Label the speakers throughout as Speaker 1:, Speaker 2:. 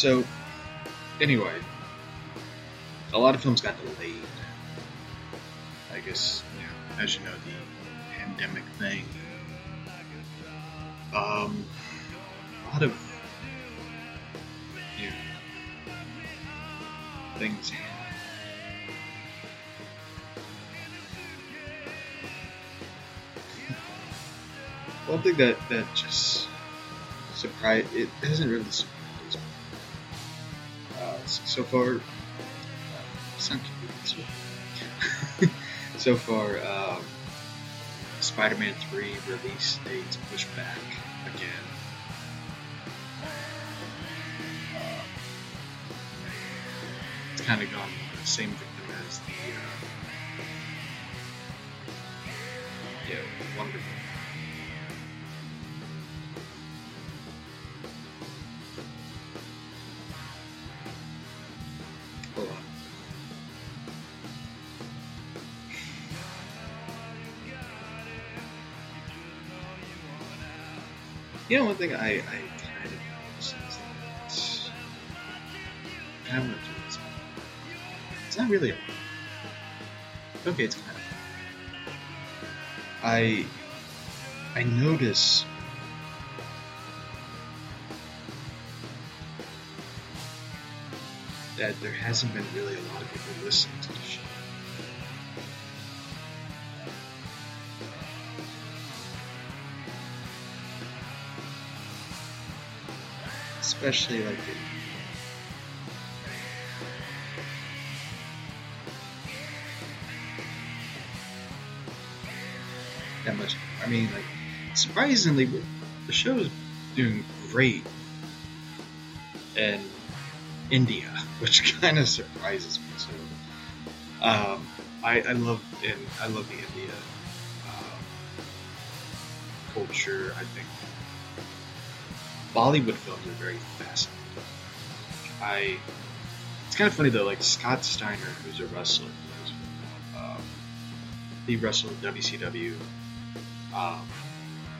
Speaker 1: So, anyway, a lot of films got delayed. I guess, you know, as you know, the pandemic thing. Um, a lot of you know, things one thing that that just surprised it hasn't really surprised so far, uh, so far, um, Spider-Man 3 release dates pushed back again. Uh, it's kind of gone the same victim You know, one thing I, I kind of noticed is that I want to do this. It's not really a Okay, it's kind of I I notice that there hasn't been really a lot of people listening to the show. Especially like in that much. I mean, like surprisingly, the show is doing great in India, which kind of surprises me. So, um, I, I love and I love the India um, culture. I think Bollywood films are very fascinating. I it's kind of funny though. Like Scott Steiner, who's a wrestler, um, he wrestled WCW um,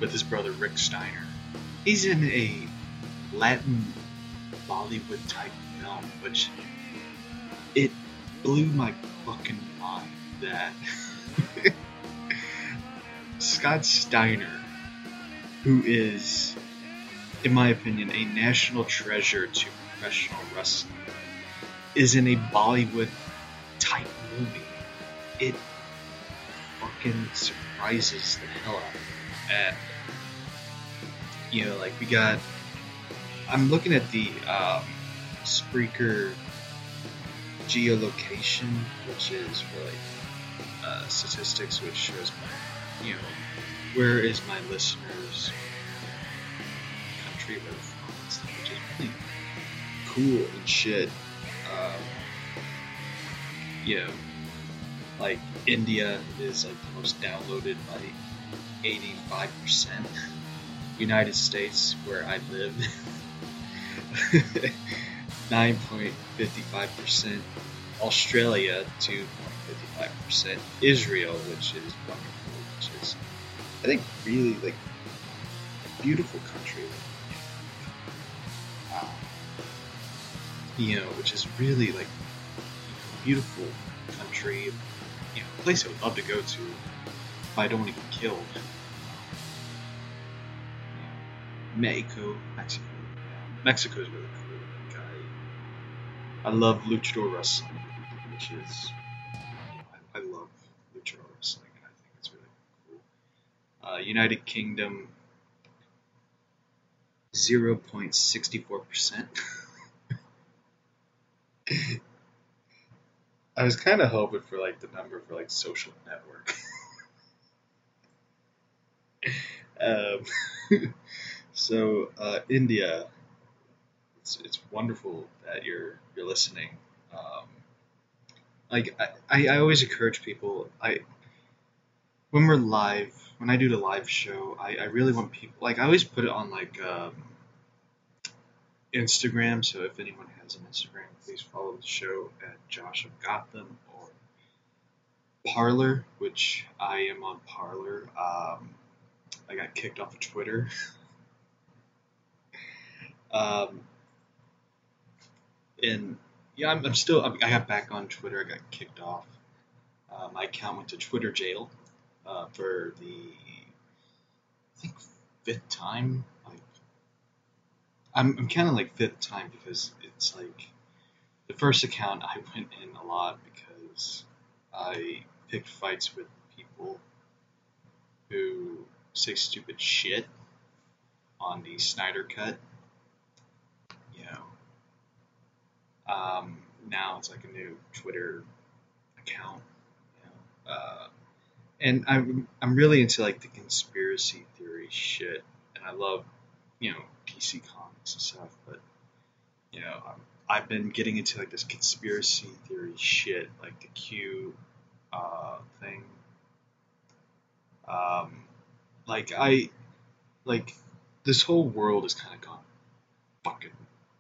Speaker 1: with his brother Rick Steiner. He's in a Latin Bollywood type film, which it blew my fucking mind that Scott Steiner, who is, in my opinion, a national treasure to professional wrestling, is in a Bollywood type movie. It fucking surprises the hell out of me. And, you know, like, we got. I'm looking at the um, Spreaker geolocation, which is like uh, statistics, which shows my, you know, where is my listeners' and stuff, which is really cool and shit. Um, you know, like India is like the most downloaded by 85%. United States, where I live, 9.55%. Australia, 2.55%. Israel, which is wonderful, which is, I think, really like a beautiful country. Know, which is really like a beautiful country, you know, a place I would love to go to if I don't want to get killed. Mexico, Mexico. Mexico is really cool. Like I, I love luchador wrestling, which is, you know, I, I love luchador wrestling, and I think it's really cool. Uh, United Kingdom, zero point sixty four percent. I was kind of hoping for like the number for like social network. um, so uh, India, it's it's wonderful that you're you're listening. Um, like I, I always encourage people. I when we're live, when I do the live show, I, I really want people like I always put it on like um, Instagram. So if anyone has an Instagram, please follow the show at Josh of Gotham or Parler, which I am on Parler. Um, I got kicked off of Twitter. um, and yeah, I'm, I'm still. I got back on Twitter. I got kicked off. Uh, my account went to Twitter jail uh, for the I think fifth time. I'm I'm kind of like fifth time because it's like the first account I went in a lot because I picked fights with people who say stupid shit on the Snyder Cut. You know, um, now it's like a new Twitter account. You know, uh, and I'm I'm really into like the conspiracy theory shit, and I love you know DC comics and stuff, but you know I'm, I've been getting into like this conspiracy theory shit, like the Q uh, thing. Um, like I, like this whole world has kind of gone fucking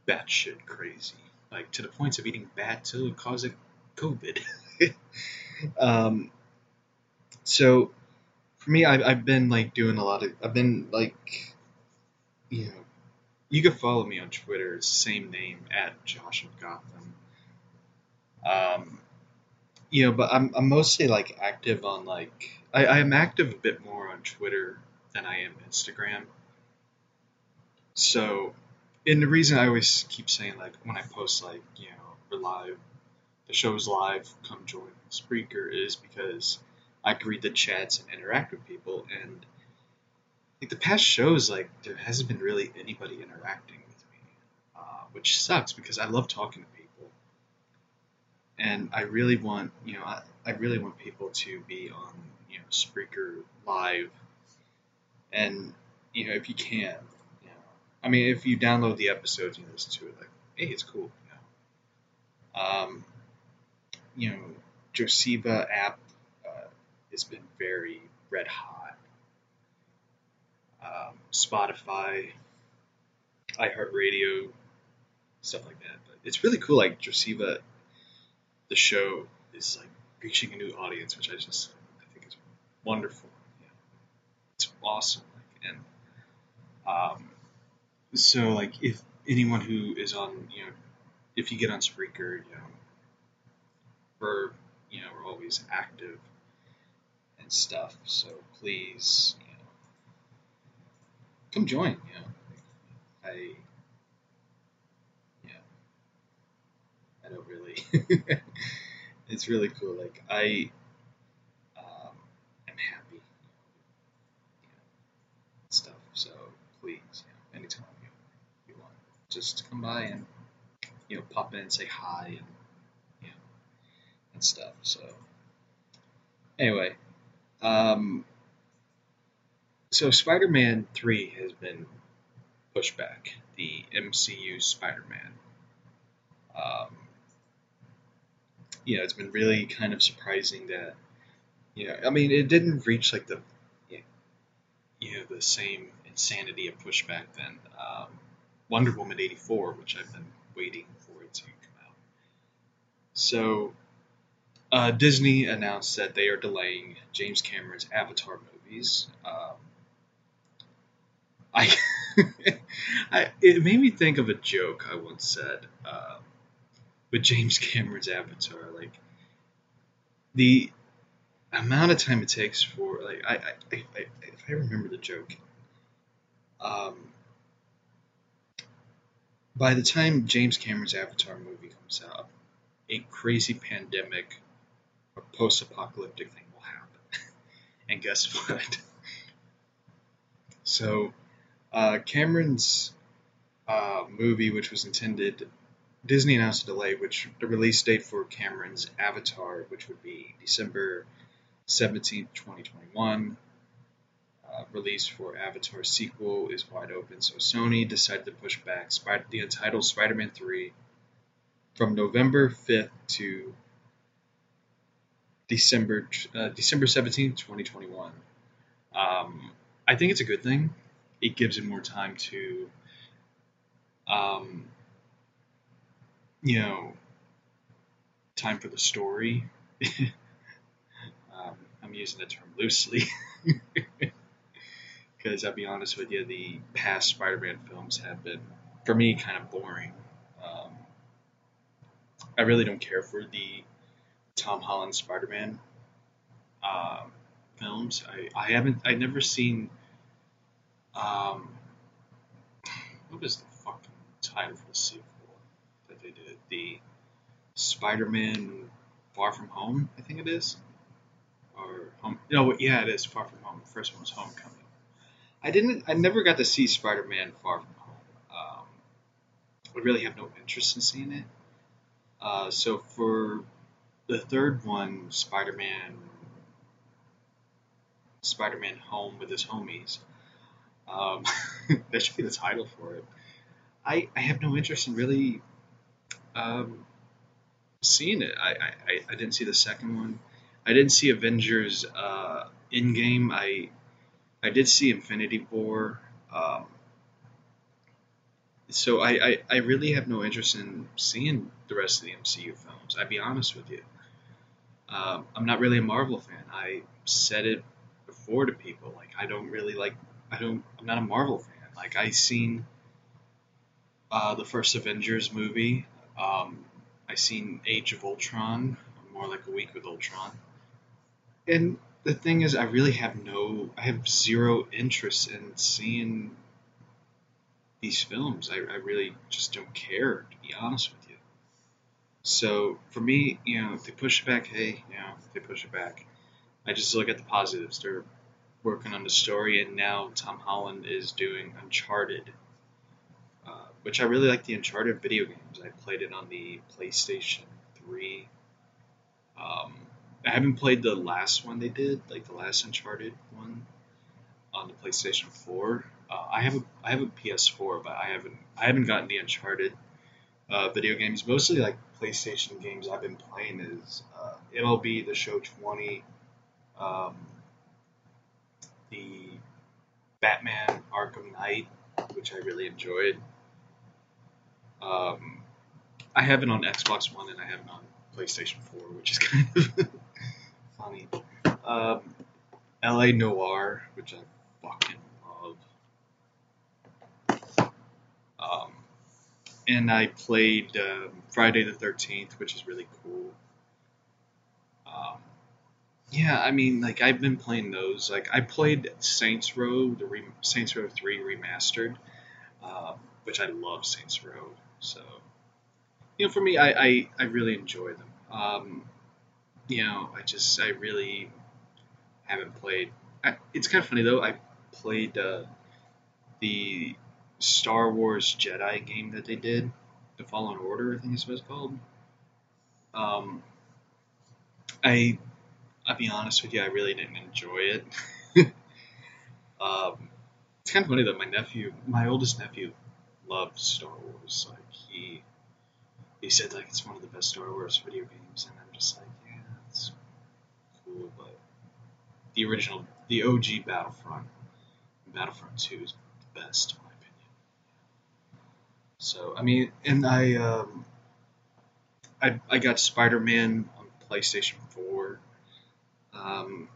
Speaker 1: batshit crazy, like to the point of eating bat to cause it COVID. um, so for me, I've, I've been like doing a lot of, I've been like, you know, you can follow me on Twitter. Same name at Josh of Gotham. Um, you know, but I'm I'm mostly like active on like I, I am active a bit more on Twitter than I am Instagram. So, and the reason I always keep saying like when I post like you know we're live, the show's live, come join Spreaker is because I can read the chats and interact with people and like the past shows like there hasn't been really anybody interacting with me, uh, which sucks because I love talking to people and I really want you know I, I really want people to be on you know Spreaker live, and you know if you can, you know, I mean if you download the episodes and listen to it, like hey it's cool, you know. Um, you know Josiva app uh, has been very red hot. Spotify, iHeartRadio, stuff like that. But it's really cool. Like Josiva the show is like reaching a new audience, which I just I think is wonderful. Yeah. It's awesome. Like, and um, so like if anyone who is on you know if you get on Spreaker, you know we're you know we're always active and stuff. So please, you know, come join. You know, I yeah, I don't really. it's really cool. Like I um, am happy, stuff. So please, anytime you, you want, just come by and you know pop in and say hi and you know and stuff. So anyway, um, so Spider-Man three has been pushed back. The MCU Spider-Man. Um, you know, it's been really kind of surprising that, you know, I mean, it didn't reach like the, you know, the same insanity of pushback than um, Wonder Woman 84, which I've been waiting for it to come out. So, uh, Disney announced that they are delaying James Cameron's Avatar movies. Um, I, I, it made me think of a joke I once said. Um, with James Cameron's Avatar, like the amount of time it takes for like I, I, I, I if I remember the joke, um, by the time James Cameron's Avatar movie comes out, a crazy pandemic or post-apocalyptic thing will happen, and guess what? so, uh, Cameron's uh, movie, which was intended Disney announced a delay, which the release date for Cameron's Avatar, which would be December 17th, 2021. Uh, release for Avatar sequel is wide open, so Sony decided to push back Spider- the entitled Spider-Man 3 from November 5th to December uh, December 17th, 2021. Um, I think it's a good thing. It gives it more time to um, you know, time for the story. I'm using the term loosely. Because I'll be honest with you, the past Spider-Man films have been, for me, kind of boring. Um, I really don't care for the Tom Holland Spider-Man uh, films. I, I haven't, I never seen. Um, what was the fucking title for the sequel that they did? The Spider-Man Far From Home, I think it is, or Home. No, yeah, it is Far From Home. The first one was Homecoming. I didn't. I never got to see Spider-Man Far From Home. Um, I really have no interest in seeing it. Uh, so for the third one, Spider-Man, Spider-Man Home with his homies. Um, that should be the title for it. I, I have no interest in really um, seeing it. I, I, I didn't see the second one. I didn't see Avengers uh, game. I I did see Infinity War. Um, so I, I, I really have no interest in seeing the rest of the MCU films. I'd be honest with you. Um, I'm not really a Marvel fan. I said it before to people. Like I don't really like. I don't. I'm not a Marvel fan. Like I seen uh, the first Avengers movie. Um, I seen Age of Ultron. More like a week with Ultron. And the thing is, I really have no. I have zero interest in seeing these films. I, I really just don't care, to be honest with you. So for me, you know, if they push it back, hey, you know, if they push it back, I just look at the positives. They're working on the story, and now Tom Holland is doing Uncharted, uh, which I really like the Uncharted video games. I played it on the PlayStation 3. Um, I haven't played the last one they did, like the last Uncharted one on the PlayStation 4. Uh, I have a I have a PS4, but I haven't I haven't gotten the Uncharted uh, video games. Mostly like PlayStation games I've been playing is uh, MLB The Show 20, um, the Batman Arkham Knight, which I really enjoyed. Um, I have it on Xbox One and I have it on PlayStation 4, which is kind of funny. Um, LA Noire, which I fucking love. Um, and I played um, Friday the 13th, which is really cool. Um, yeah, I mean, like I've been playing those. Like I played Saints Row, the re- Saints Row 3 remastered, um, which I love Saints Row. So, you know, for me, I I, I really enjoy them. Um, you know, I just I really haven't played. I, it's kind of funny though. I played uh, the Star Wars Jedi game that they did, the Fallen Order, I think is what it's called. Um, I, I'll be honest with you, I really didn't enjoy it. um, it's kind of funny that my nephew, my oldest nephew, loved Star Wars. Like he, he said like it's one of the best Star Wars video games, and I'm just like, yeah, it's cool, but the original, the OG Battlefront, Battlefront Two is the best in my opinion. So I mean, and I, um, I, I got Spider Man on PlayStation Four. Um,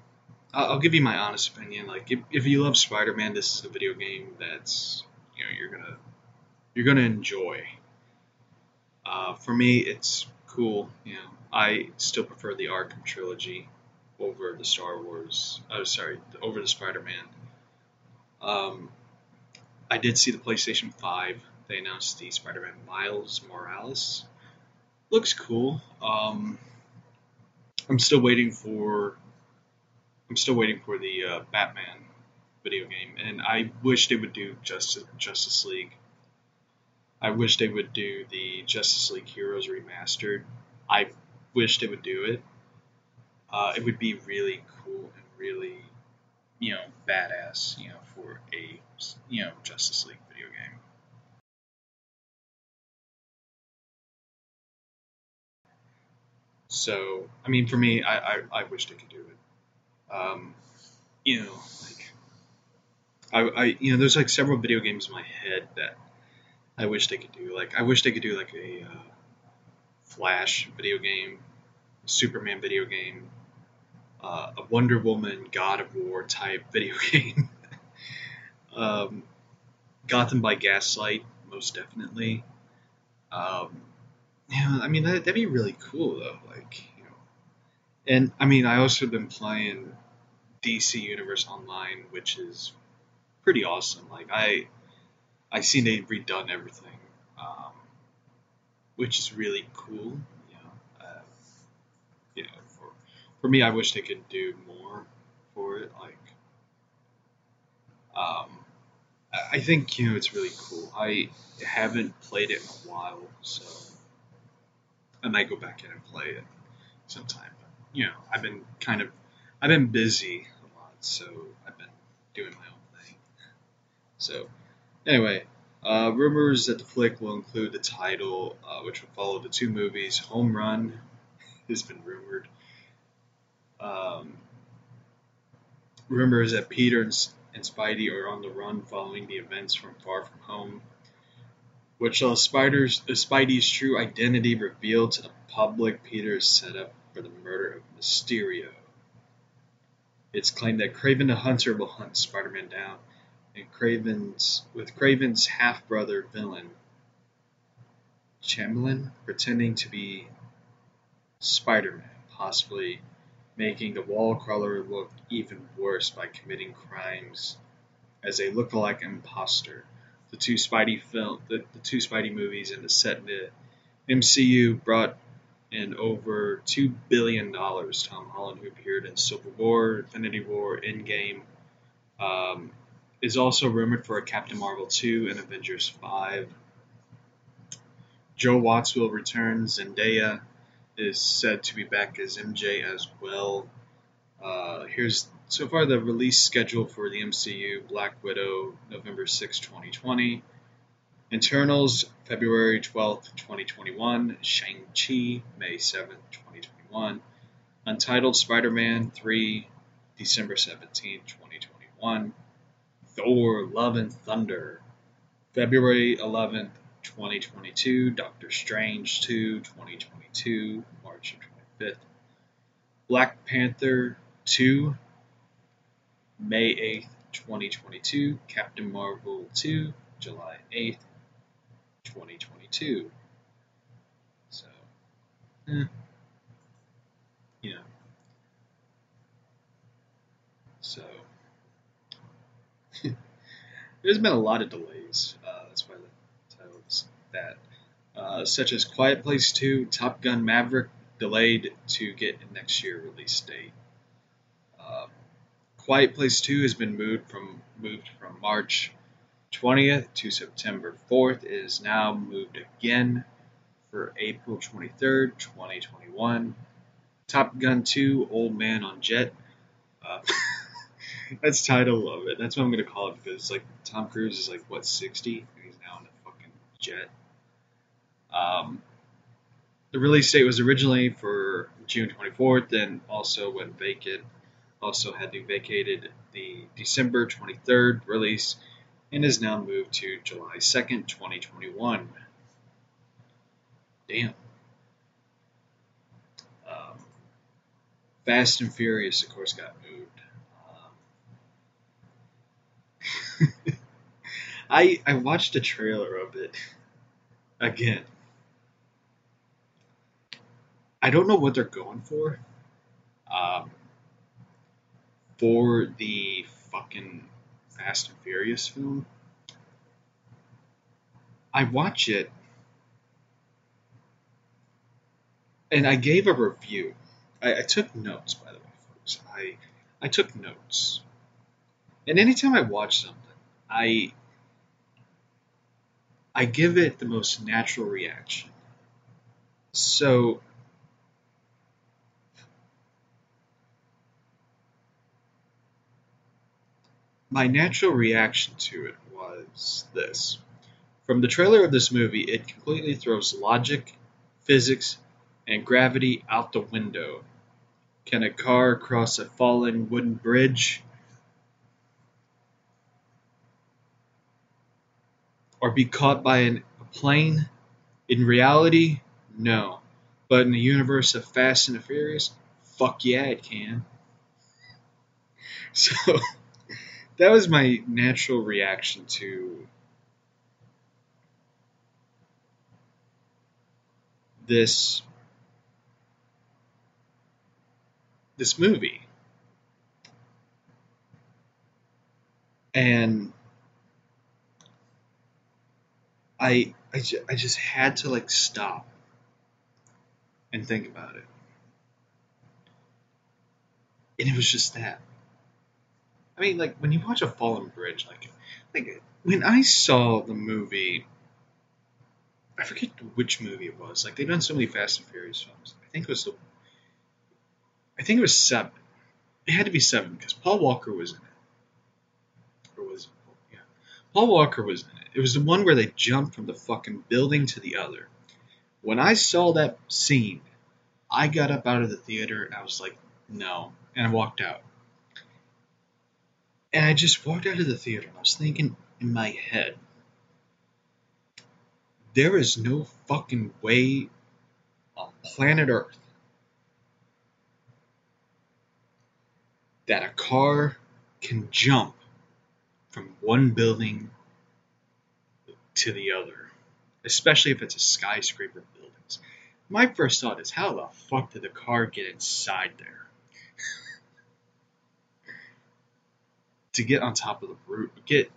Speaker 1: I'll, I'll give you my honest opinion. Like, if, if you love Spider Man, this is a video game that's you know you're gonna you're gonna enjoy. Uh, for me, it's cool. You know, I still prefer the Arkham trilogy over the Star Wars. Oh, sorry, over the Spider-Man. Um, I did see the PlayStation 5. They announced the Spider-Man Miles Morales. Looks cool. Um, I'm still waiting for. I'm still waiting for the uh, Batman video game, and I wish they would do Justice Justice League. I wish they would do the Justice League Heroes remastered. I wish they would do it. Uh, it would be really cool and really, you know, badass, you know, for a you know Justice League video game. So, I mean, for me, I, I, I wish they could do it. Um, you know, like, I, I, you know, there's like several video games in my head that I wish they could do. Like, I wish they could do like a uh, Flash video game, Superman video game, uh, a Wonder Woman, God of War type video game. um, Gotham by Gaslight, most definitely. Um, yeah, I mean that, that'd be really cool though. Like, and I mean I also have been playing DC Universe Online, which is pretty awesome. Like I, I seen they've redone everything, um, which is really cool. You know, uh, you know, for for me, I wish they could do more for it. Like, um, I think you know it's really cool. I haven't played it in a while, so I might go back in and play it sometime. You know, I've been kind of I've been busy a lot, so I've been doing my own thing. So anyway, uh, rumors that the flick will include the title, uh, which will follow the two movies. Home Run has been rumored. Um, rumors that Peter and and Spidey are on the run following the events from Far From Home, which saw Spider's, uh, Spidey's true identity revealed to the public. Peter is set up for the murder of Mysterio. It's claimed that Kraven the Hunter will hunt Spider-Man down, and Kraven's with Kraven's half-brother villain Chamberlain pretending to be Spider-Man, possibly making the wall crawler look even worse by committing crimes as a look-alike imposter. The two Spidey film, the, the two Spidey movies and the set in the MCU brought in over two billion dollars. Tom Holland, who appeared in Civil War, Infinity War, Endgame, um, is also rumored for a Captain Marvel 2 and Avengers 5. Joe Watts will return. Zendaya is said to be back as MJ as well. Uh, here's so far the release schedule for the MCU Black Widow, November 6, 2020. Eternals, February 12th, 2021. Shang-Chi, May 7th, 2021. Untitled Spider Man 3, December 17th, 2021. Thor, Love and Thunder, February 11th, 2022. Doctor Strange 2, 2022, March 25th. Black Panther 2, May 8th, 2022. Captain Marvel 2, July 8th, 2022. So, eh, you know. So, there's been a lot of delays. Uh, that's why the title is that. Uh, such as Quiet Place 2, Top Gun Maverick delayed to get a next year release date. Uh, Quiet Place 2 has been moved from moved from March 20th to September 4th. It is now moved again for April 23rd, 2021. Top Gun 2, Old Man on Jet. Uh, that's title of it. That's what I'm gonna call it because like Tom Cruise is like what 60 and he's now in a fucking jet. Um, the release date was originally for June 24th, then also went vacant. Also had to vacated the December 23rd release and is now moved to July 2nd, 2021. Damn. Um, Fast and Furious, of course, got moved. Um, I I watched a trailer of it again. I don't know what they're going for. Um, for the fucking Fast and Furious film. I watch it and I gave a review. I, I took notes, by the way, folks. I I took notes. And anytime I watch something, I I give it the most natural reaction. So my natural reaction to it was this. From the trailer of this movie, it completely throws logic, physics, and gravity out the window. Can a car cross a fallen wooden bridge? Or be caught by an, a plane? In reality, no. But in the universe of Fast and the Furious, fuck yeah, it can. So that was my natural reaction to this this movie. And I I, ju- I just had to like stop and think about it. And it was just that. I mean, like when you watch a fallen bridge, like like when I saw the movie I forget which movie it was. Like they've done so many Fast and Furious films. I think it was the I think it was seven. It had to be seven because Paul Walker was in it. Or was? Yeah. Paul Walker was in it. It was the one where they jumped from the fucking building to the other. When I saw that scene, I got up out of the theater and I was like, no. And I walked out. And I just walked out of the theater and I was thinking in my head, there is no fucking way on planet Earth that a car can jump from one building to the other, especially if it's a skyscraper buildings. My first thought is, how the fuck did the car get inside there? To get on top of the roof, get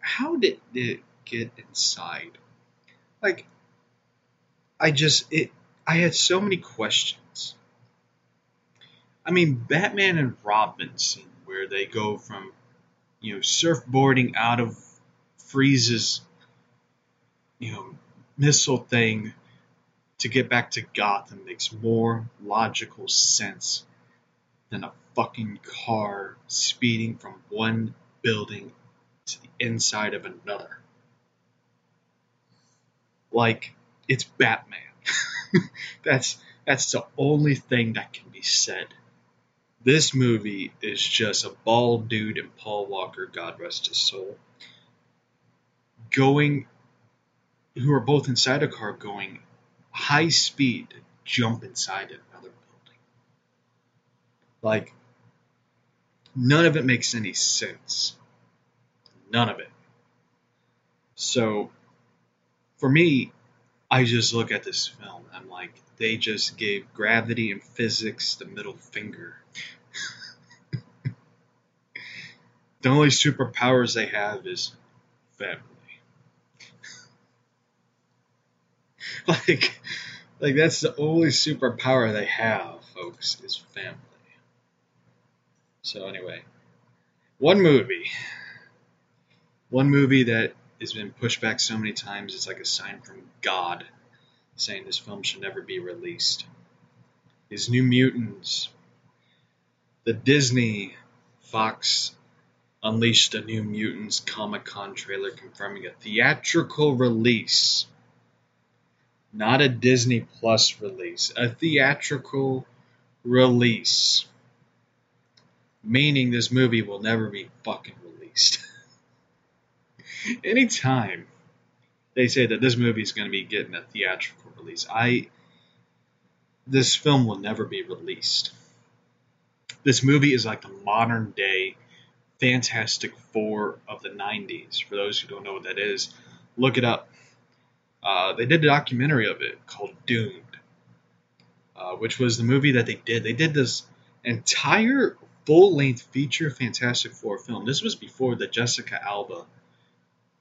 Speaker 1: how did it get inside? Like, I just it. I had so many questions. I mean, Batman and Robin scene where they go from, you know, surfboarding out of Freeze's, you know, missile thing to get back to Gotham makes more logical sense than a fucking car speeding from one building to the inside of another. Like it's Batman. that's that's the only thing that can be said. This movie is just a bald dude and Paul Walker, God rest his soul, going, who are both inside a car going high speed, jump inside another building. Like, none of it makes any sense. None of it. So, for me, I just look at this film. I'm like, they just gave gravity and physics the middle finger. the only superpowers they have is family. like, like that's the only superpower they have, folks, is family. So anyway, one movie, one movie that has been pushed back so many times. It's like a sign from God saying this film should never be released. Is New Mutants. The Disney Fox unleashed a New Mutants Comic Con trailer confirming a theatrical release. Not a Disney Plus release, a theatrical release. Meaning this movie will never be fucking released. anytime they say that this movie is going to be getting a theatrical release, I this film will never be released. This movie is like the modern day Fantastic Four of the 90s. For those who don't know what that is, look it up. Uh, they did a documentary of it called Doomed, uh, which was the movie that they did. They did this entire full length feature Fantastic Four film. This was before the Jessica Alba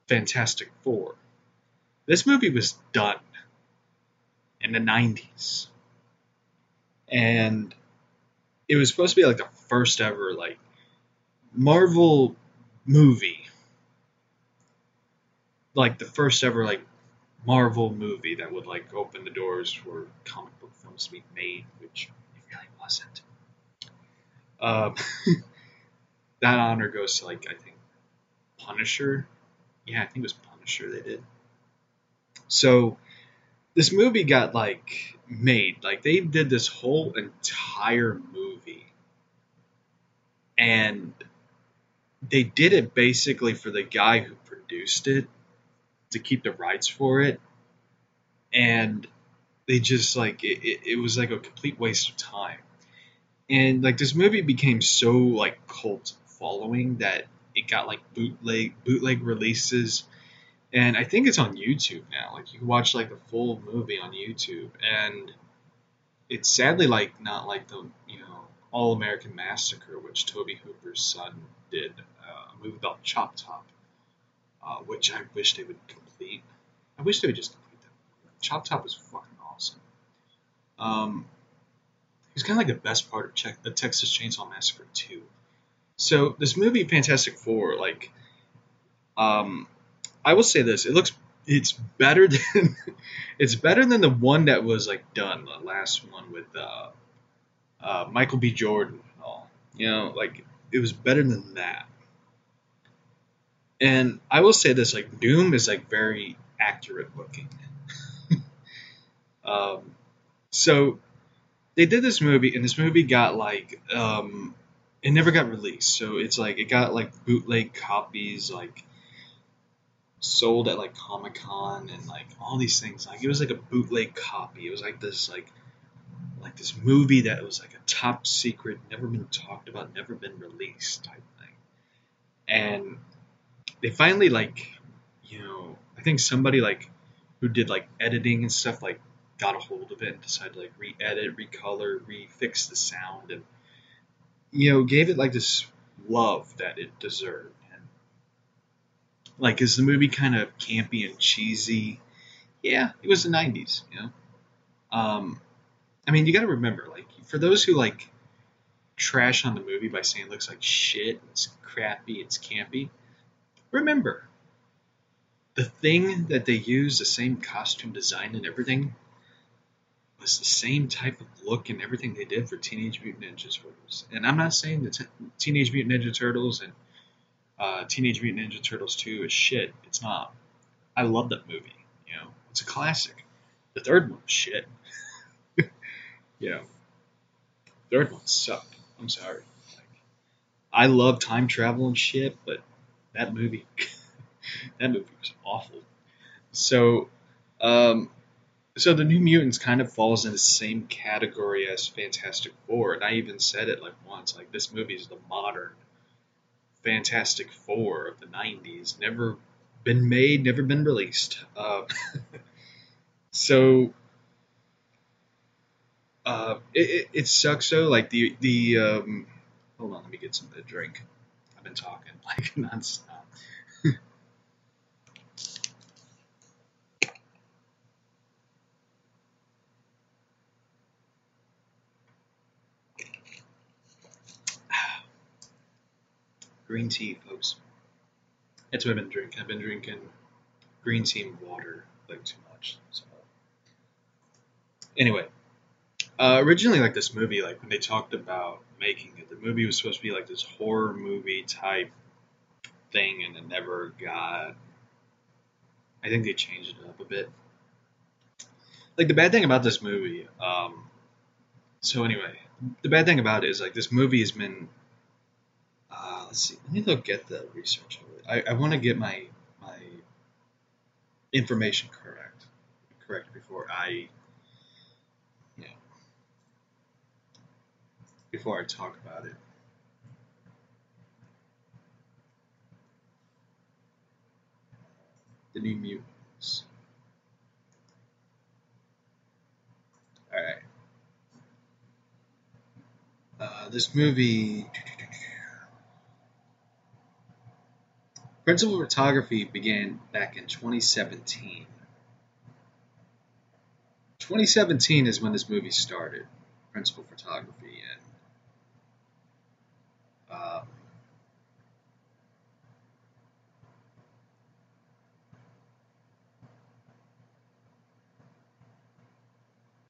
Speaker 1: Fantastic Four. This movie was done in the 90s. And it was supposed to be like the first ever like Marvel movie. Like the first ever like Marvel movie that would like open the doors for comic book films to be made, which it really wasn't. Um, that honor goes to like I think Punisher yeah, I think it was Punisher they did. So this movie got like made. Like they did this whole entire movie. And they did it basically for the guy who produced it to keep the rights for it. And they just like it, it, it was like a complete waste of time. And like this movie became so like cult following that it got like bootleg bootleg releases and I think it's on YouTube now. Like you can watch like the full movie on YouTube, and it's sadly like not like the you know All American Massacre, which Tobe Hooper's son did, uh, a movie about Chop Top, uh, which I wish they would complete. I wish they would just complete that. Chop Top was fucking awesome. Um, he's kind of like the best part of Che- the Texas Chainsaw Massacre 2. So this movie, Fantastic Four, like, um, I will say this: it looks, it's better than, it's better than the one that was like done, the last one with uh, uh, Michael B. Jordan and all. You know, like it was better than that. And I will say this: like Doom is like very accurate looking. um, so they did this movie, and this movie got like um, it never got released. So it's like it got like bootleg copies, like sold at like Comic Con and like all these things. Like it was like a bootleg copy. It was like this like like this movie that was like a top secret, never been talked about, never been released type thing. And they finally like you know I think somebody like who did like editing and stuff like got a hold of it and decided to like re-edit, recolor, refix the sound and you know gave it like this love that it deserved like, is the movie kind of campy and cheesy? Yeah, it was the '90s, you know. Um, I mean, you got to remember, like, for those who like trash on the movie by saying it looks like shit, it's crappy, it's campy. Remember, the thing that they use the same costume design and everything, was the same type of look and everything they did for Teenage Mutant Ninja Turtles. And I'm not saying the t- Teenage Mutant Ninja Turtles and uh, Teenage Mutant Ninja Turtles 2 is shit. It's not. I love that movie. You know, it's a classic. The third one was shit. you know, third one sucked. I'm sorry. Like, I love time travel and shit, but that movie, that movie was awful. So, um, so the New Mutants kind of falls in the same category as Fantastic Four, and I even said it like once, like this movie is the modern Fantastic Four of the 90s. Never been made, never been released. Uh, so uh, it, it, it, sucks though. Like the the um, hold on, let me get some to drink. I've been talking like nonstop. Green tea, folks. That's what I've been drinking. I've been drinking green tea and water like too much. So anyway, uh, originally like this movie, like when they talked about making it, the movie was supposed to be like this horror movie type thing, and it never got. I think they changed it up a bit. Like the bad thing about this movie, um, so anyway, the bad thing about it is like this movie has been let's see. Let me look at the research. I, I want to get my my information correct correct before I you know before I talk about it. The New Mutants. All right. Uh, this movie. Principal photography began back in 2017. 2017 is when this movie started, principal photography, and um,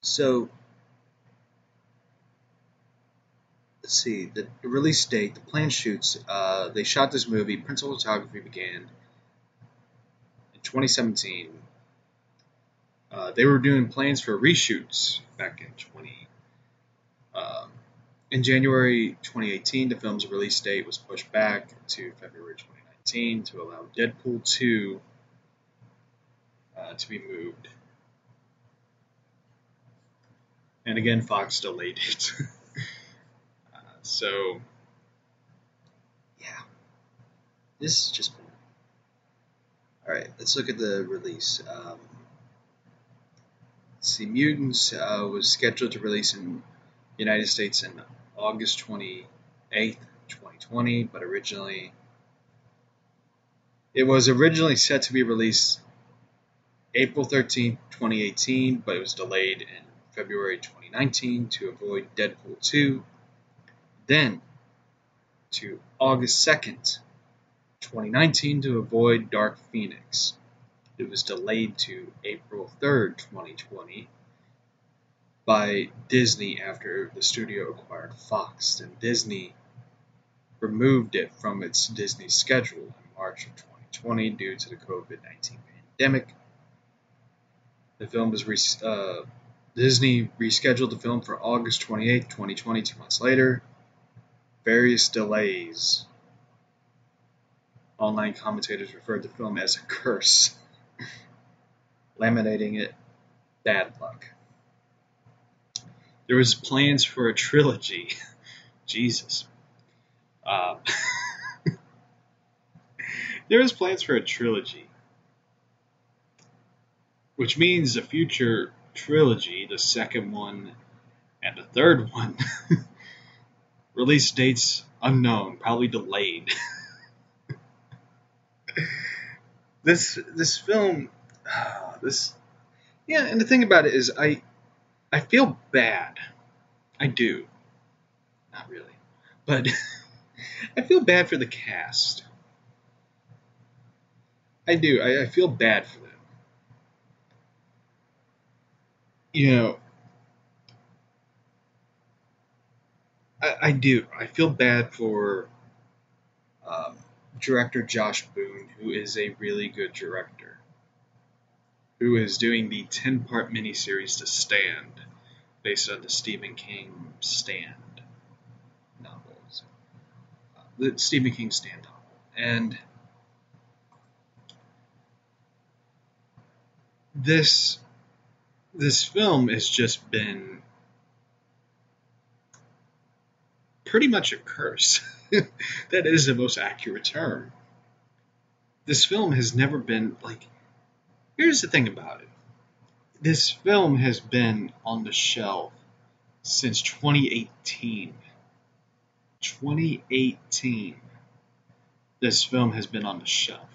Speaker 1: so let's see the, the release date, the plan shoots. Uh, they shot this movie. Principal photography began in 2017. Uh, they were doing plans for reshoots back in 20. Um, in January 2018, the film's release date was pushed back to February 2019 to allow Deadpool 2 uh, to be moved. And again, Fox delayed it. So, yeah, this is just. Been. All right, let's look at the release. Um, see, Mutants uh, was scheduled to release in the United States in August 28th, 2020, but originally it was originally set to be released April 13th, 2018, but it was delayed in February 2019 to avoid Deadpool 2. Then to August 2nd, 2019 to avoid Dark Phoenix. It was delayed to April 3rd, 2020 by Disney after the studio acquired Fox. And Disney removed it from its Disney schedule in March of 2020 due to the COVID 19 pandemic. The film was re- uh, Disney rescheduled the film for August 28, 2020, two months later. Various delays Online commentators referred to the film as a curse, laminating it bad luck. There was plans for a trilogy. Jesus. Um, there was plans for a trilogy, which means a future trilogy, the second one and the third one, release dates unknown, probably delayed. this this film, uh, this yeah, and the thing about it is, I I feel bad. I do, not really, but I feel bad for the cast. I do. I, I feel bad for them. You know, I, I do. I feel bad for um, director Josh Boone, who is a really good director, who is doing the 10 part miniseries to Stand, based on the Stephen King Stand novels. Uh, the Stephen King Stand novel. And this this film has just been pretty much a curse. that is the most accurate term. This film has never been like. Here's the thing about it. This film has been on the shelf since 2018. 2018. This film has been on the shelf.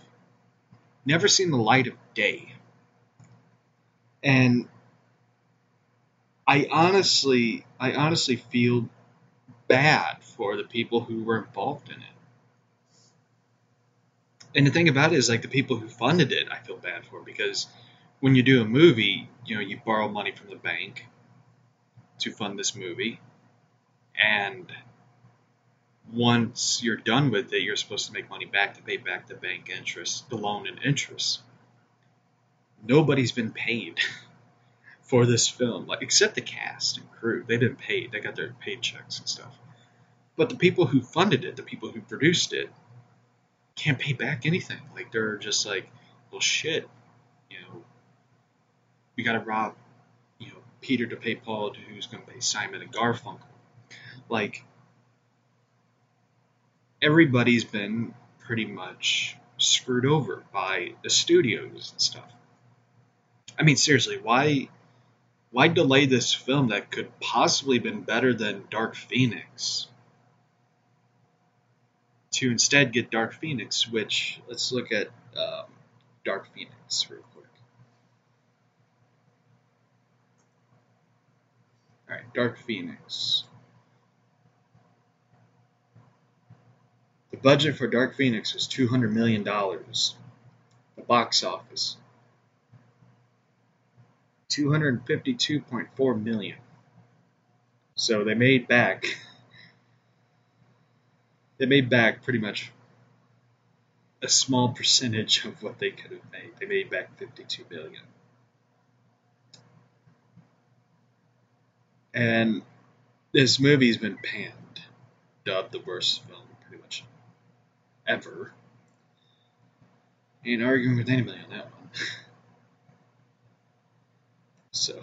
Speaker 1: Never seen the light of day. And I honestly, I honestly feel bad for the people who were involved in it. And the thing about it is, like, the people who funded it, I feel bad for because when you do a movie, you know, you borrow money from the bank to fund this movie. And once you're done with it, you're supposed to make money back to pay back the bank interest, the loan and interest. Nobody's been paid for this film, like except the cast and crew. They've been paid. They got their paychecks and stuff. But the people who funded it, the people who produced it, can't pay back anything. Like they're just like, well, shit, you know, we got to rob, you know, Peter to pay Paul, to who's going to pay Simon and Garfunkel. Like everybody's been pretty much screwed over by the studios and stuff. I mean, seriously, why why delay this film that could possibly have been better than Dark Phoenix? To instead get Dark Phoenix, which let's look at um, Dark Phoenix real quick. All right, Dark Phoenix. The budget for Dark Phoenix was $200 million. The box office 252.4 million. So they made back they made back pretty much a small percentage of what they could have made. They made back 52 billion. And this movie's been panned, dubbed the worst film pretty much ever. Ain't arguing with anybody on that one. So,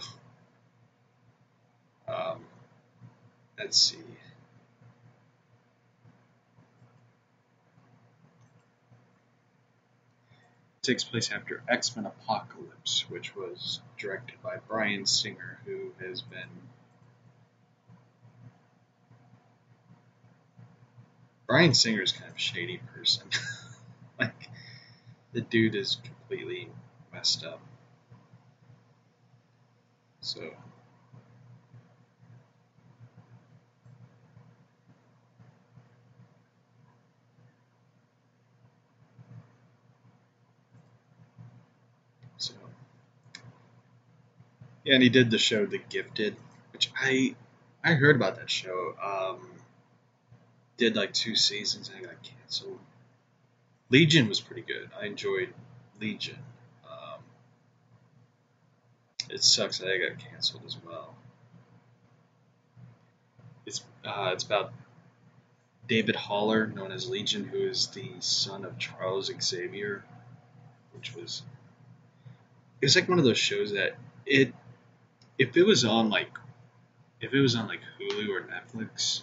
Speaker 1: um, let's see. Takes place after X Men Apocalypse, which was directed by Bryan Singer, who has been Bryan Singer is kind of a shady person. like the dude is completely messed up. So yeah, and he did the show The Gifted, which I I heard about that show. Um, did like two seasons and it got canceled. Legion was pretty good. I enjoyed Legion. Um, it sucks that it got canceled as well. It's uh, it's about David Haller, known as Legion, who is the son of Charles Xavier, which was it was like one of those shows that it if it was on like if it was on like Hulu or Netflix,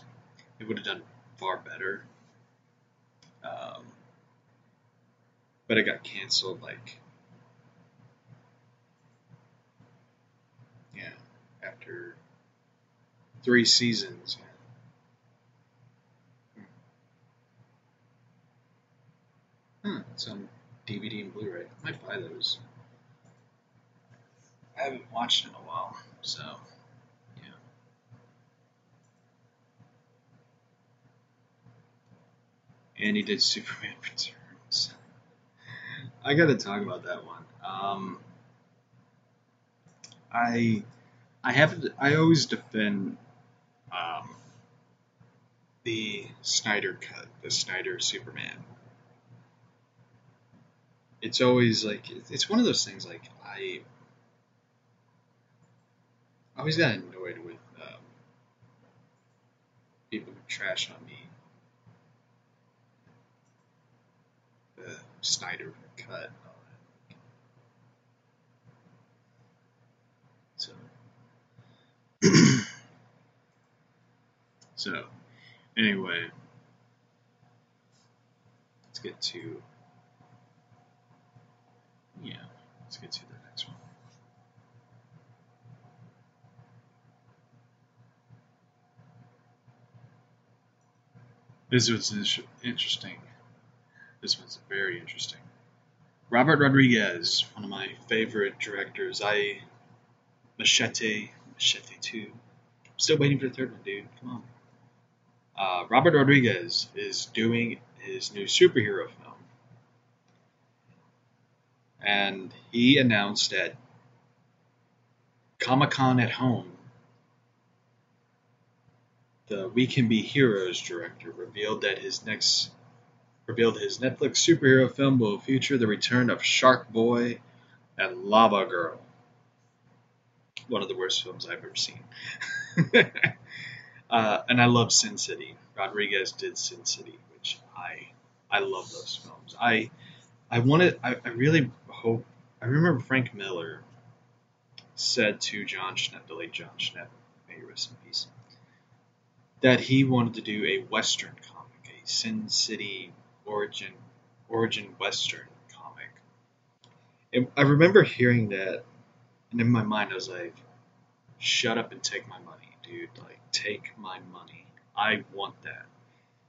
Speaker 1: it would have done far better. Um, but it got canceled like yeah after three seasons. Hmm, it's DVD and Blu-ray. I might buy those. I haven't watched in a while, so yeah. And he did Superman Returns. I got to talk about that one. Um, I I have I always defend um, the Snyder cut, the Snyder Superman. It's always like it's one of those things like I I always got annoyed with um, people who trash on me. The Snyder cut. So, so anyway, let's get to yeah, let's get to the next one. This was interesting. This one's very interesting. Robert Rodriguez, one of my favorite directors. I Machete, Machete Two. Still waiting for the third one, dude. Come on. Uh, Robert Rodriguez is doing his new superhero film, and he announced at Comic Con at home the We Can Be Heroes director revealed that his next revealed his Netflix superhero film will feature the return of Shark Boy and Lava Girl. One of the worst films I've ever seen. uh, and I love Sin City. Rodriguez did Sin City, which I I love those films. I I wanted I, I really hope I remember Frank Miller said to Jon Schnepp, the late Jon Schnepp, may he rest in peace that he wanted to do a Western comic, a Sin City origin origin Western comic. And I remember hearing that, and in my mind I was like, "Shut up and take my money, dude! Like, take my money. I want that.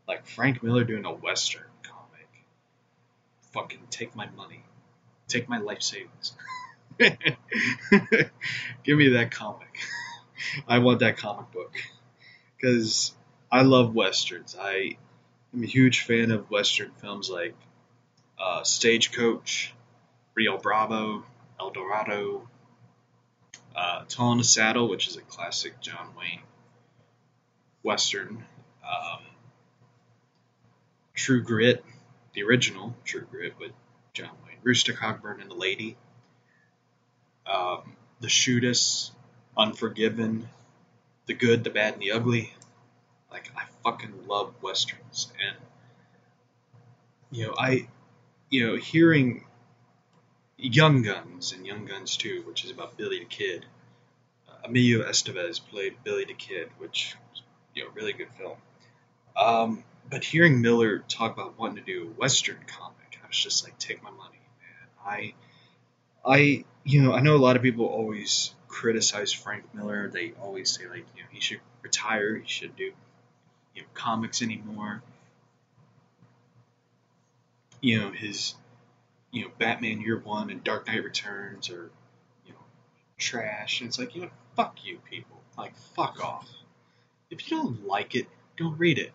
Speaker 1: Like Frank Miller doing a Western comic. Fucking take my money, take my life savings." Give me that comic. I want that comic book because I love westerns. I am a huge fan of western films like uh, Stagecoach, Rio Bravo, El Dorado, uh, Tall in the Saddle, which is a classic John Wayne western. Um, True Grit, the original True Grit with John Wayne, Rooster Cogburn and the Lady, um, The Shootist, Unforgiven, The Good, the Bad, and the Ugly. Like I fucking love westerns, and you know I, you know, hearing Young Guns and Young Guns 2, which is about Billy the Kid. Uh, Emilio Estevez played Billy the Kid, which was you know really good film. Um, but hearing Miller talk about wanting to do a Western comic, I was just like, take my money, man. I, I, you know, I know a lot of people always criticize Frank Miller. They always say like, you know, he should retire. He should do, you know, comics anymore. You know, his, you know, Batman Year One and Dark Knight Returns are, you know, trash. And it's like, you know, fuck you people. Like, fuck off. If you don't like it, don't read it.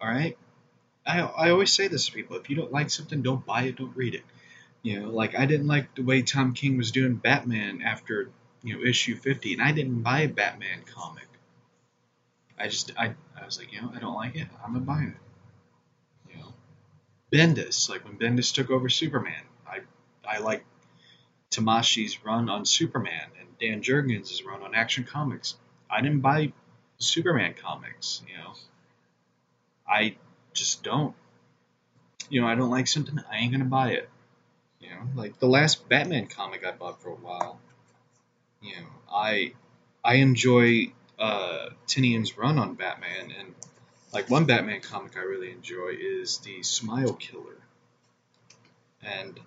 Speaker 1: All right. I I always say this to people: if you don't like something, don't buy it, don't read it. You know, like I didn't like the way Tom King was doing Batman after you know issue 50, and I didn't buy a Batman comic. I just I I was like, you know, I don't like it. I'm not buying it. You know, Bendis, like when Bendis took over Superman, I I like Tomasi's run on Superman and Dan Jurgens' run on Action Comics. I didn't buy Superman comics, you know. I just don't. You know, I don't like something, I ain't gonna buy it. You know, like the last Batman comic I bought for a while. You know, I I enjoy uh, Tynion's run on Batman, and like one Batman comic I really enjoy is the Smile Killer. And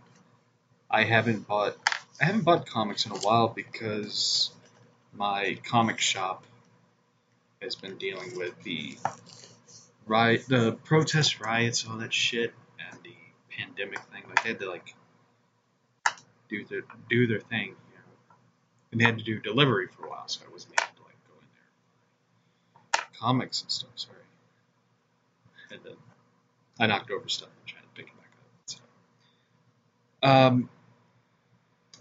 Speaker 1: I haven't bought I haven't bought comics in a while because my comic shop has been dealing with the riot, the protest riots, all that shit, and the pandemic thing. Like they had to like do their do their thing, and they had to do delivery for a while, so I wasn't able to like go in there, comics and stuff. Sorry, and then I knocked over stuff and tried to pick it back up. So, um,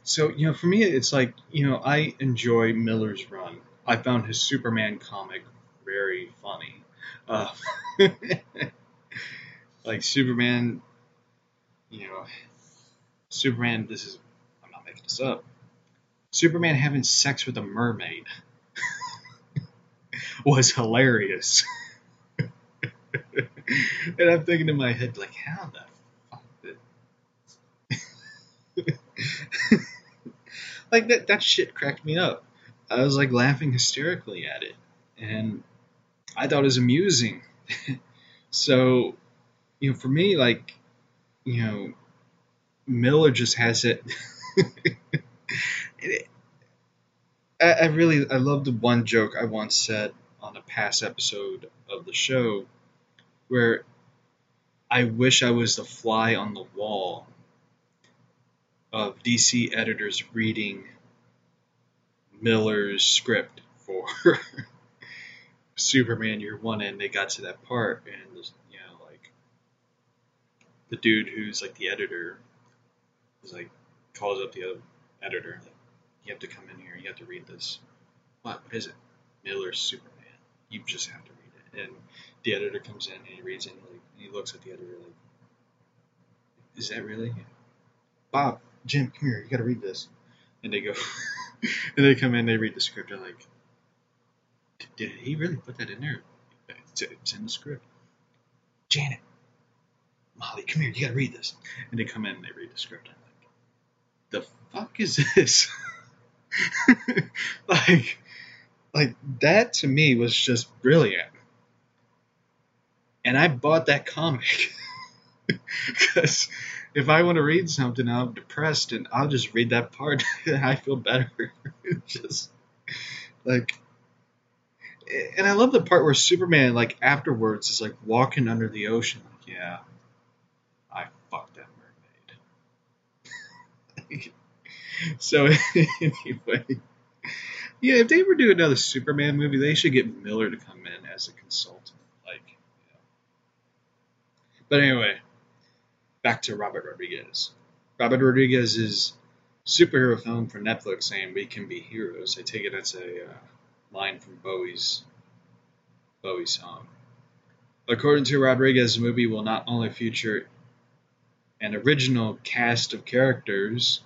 Speaker 1: so you know, for me, it's like you know, I enjoy Miller's run. I found his Superman comic very funny. Uh, like Superman, you know, Superman. This is I'm not making this up. Superman having sex with a mermaid was hilarious. and I'm thinking in my head, like, how the fuck did. like, that, that shit cracked me up. I was like laughing hysterically at it. And I thought it was amusing. so, you know, for me, like, you know, Miller just has it. it I, I really, I love the one joke I once said on a past episode of the show where I wish I was the fly on the wall of DC editors reading Miller's script for Superman year one, and they got to that part, and you know, like the dude who's like the editor is like calls up the other editor, you have to come in here, you have to read this. What? What is it? Miller's Superman. You just have to read it. And the editor comes in and he reads it, and like he looks at the editor like, is that really? Bob, Jim, come here, you got to read this. And they go, and they come in, they read the script, and like, did he really put that in there? It's, it's in the script. Janet, Molly, come here. You gotta read this. And they come in and they read the script. I'm like, the fuck is this? like, like that to me was just brilliant. And I bought that comic because if I want to read something, I'm depressed, and I'll just read that part, and I feel better. just like and I love the part where Superman, like afterwards, is like walking under the ocean, like, yeah, I fucked that mermaid. So anyway, yeah, if they ever do another Superman movie, they should get Miller to come in as a consultant, like. But anyway, back to Robert Rodriguez. Robert Rodriguez's superhero film for Netflix saying "We Can Be Heroes." I take it that's a uh, line from Bowie's Bowie song. According to Rodriguez, the movie will not only feature an original cast of characters,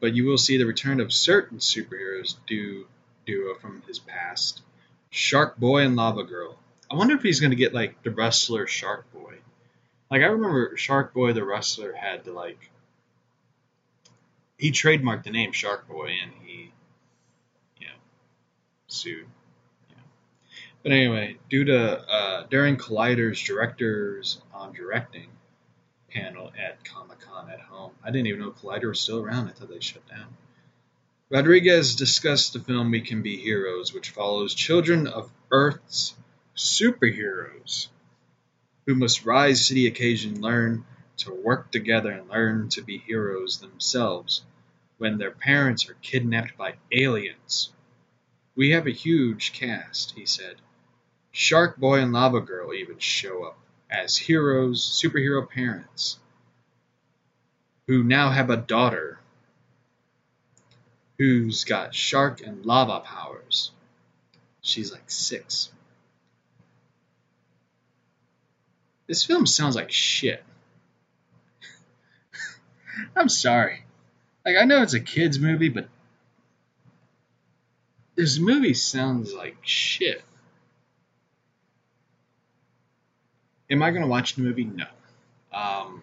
Speaker 1: but you will see the return of certain superheroes du- duo from his past, Shark Boy and Lava Girl. I wonder if he's gonna get like the wrestler Shark Boy. Like I remember Shark Boy the wrestler had to like he trademarked the name Shark Boy and he you know sued. But anyway, due to uh, during Collider's directors on directing, at Comic Con at home. I didn't even know Collider was still around. I thought they shut down. Rodriguez discussed the film We Can Be Heroes, which follows children of Earth's superheroes who must rise to the occasion, learn to work together, and learn to be heroes themselves when their parents are kidnapped by aliens. We have a huge cast, he said. Shark Boy and Lava Girl even show up as heroes, superhero parents, who now have a daughter who's got shark and lava powers. She's like six. This film sounds like shit. I'm sorry. Like, I know it's a kid's movie, but this movie sounds like shit. Am I going to watch the movie? No. Um,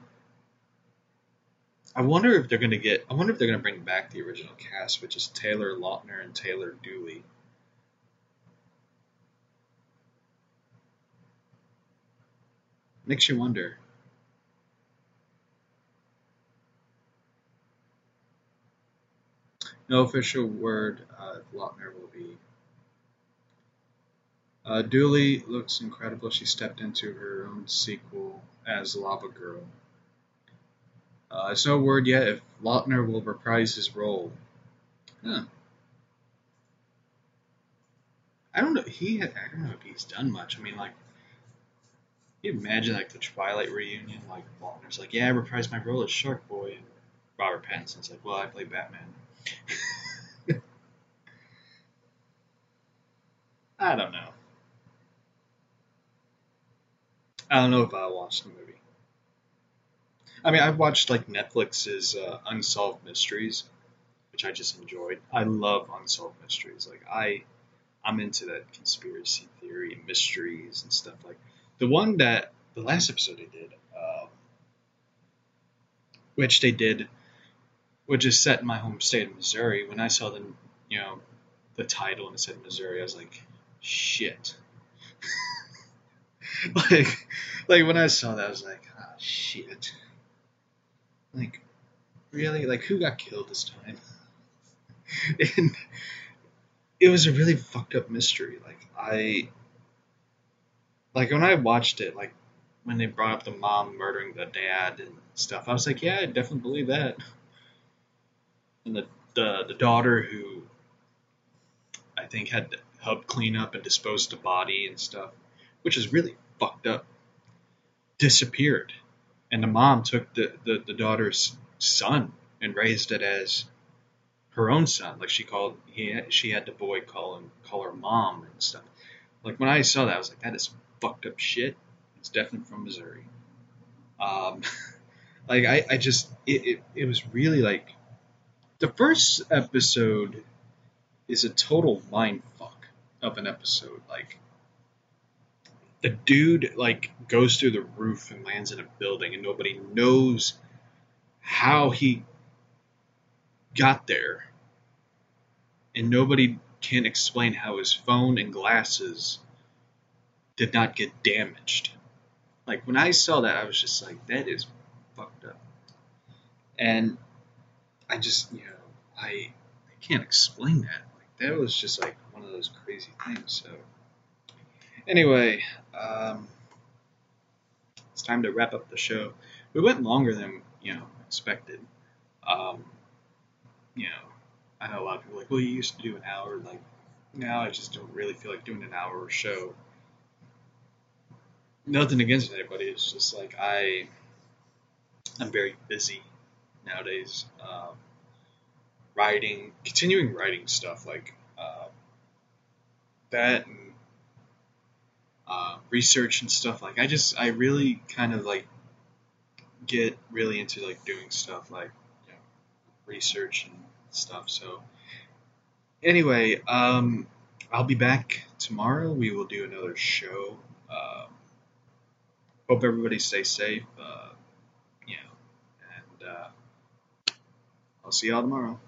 Speaker 1: I wonder if they're going to get. I wonder if they're going to bring back the original cast, which is Taylor Lautner and Taylor Dooley. Makes you wonder. No official word uh, Lautner will be. Uh, Dooley looks incredible. She stepped into her own sequel as Lava Girl. Uh, there's no word yet if Lautner will reprise his role. Huh. I don't know. He, I don't know if he's done much. I mean, like, you imagine like the Twilight reunion, like Lautner's like, yeah, I reprised my role as Shark Boy, and Robert Pattinson's like, well, I play Batman. I don't know. I don't know if I'll watch the movie. I mean, I've watched like Netflix's uh, Unsolved Mysteries, which I just enjoyed. I love unsolved mysteries. Like I, I'm into that conspiracy theory and mysteries and stuff. Like the one that the last episode they did, um, which they did, which is set in my home state of Missouri. When I saw the, you know, the title and it said Missouri, I was like, shit. like, like when I saw that, I was like, ah, oh, shit. Like, really? Like, who got killed this time? and it was a really fucked up mystery. Like, I. Like, when I watched it, like, when they brought up the mom murdering the dad and stuff, I was like, yeah, I definitely believe that. And the, the, the daughter who I think had to help clean up and dispose the body and stuff, which is really fucked up, disappeared and the mom took the, the, the daughter's son and raised it as her own son. Like she called he she had the boy call him call her mom and stuff. Like when I saw that, I was like, that is fucked up shit. It's definitely from Missouri. Um, like I, I just it, it, it was really like the first episode is a total mind fuck of an episode. Like the dude like goes through the roof and lands in a building and nobody knows how he got there. And nobody can explain how his phone and glasses did not get damaged. Like when i saw that i was just like that is fucked up. And i just you know i i can't explain that. Like that was just like one of those crazy things so. Anyway, um, it's time to wrap up the show. We went longer than you know expected. Um, you know, I know a lot of people like, well, you used to do an hour. Like now, I just don't really feel like doing an hour show. Nothing against anybody. It's just like I, I'm very busy nowadays. Um, writing, continuing writing stuff like uh, that and uh, research and stuff. Like I just I really kind of like get really into like doing stuff like you know, research and stuff. So anyway, um, I'll be back tomorrow. We will do another show. Um, hope everybody stays safe. Uh, you know, and uh, I'll see y'all tomorrow.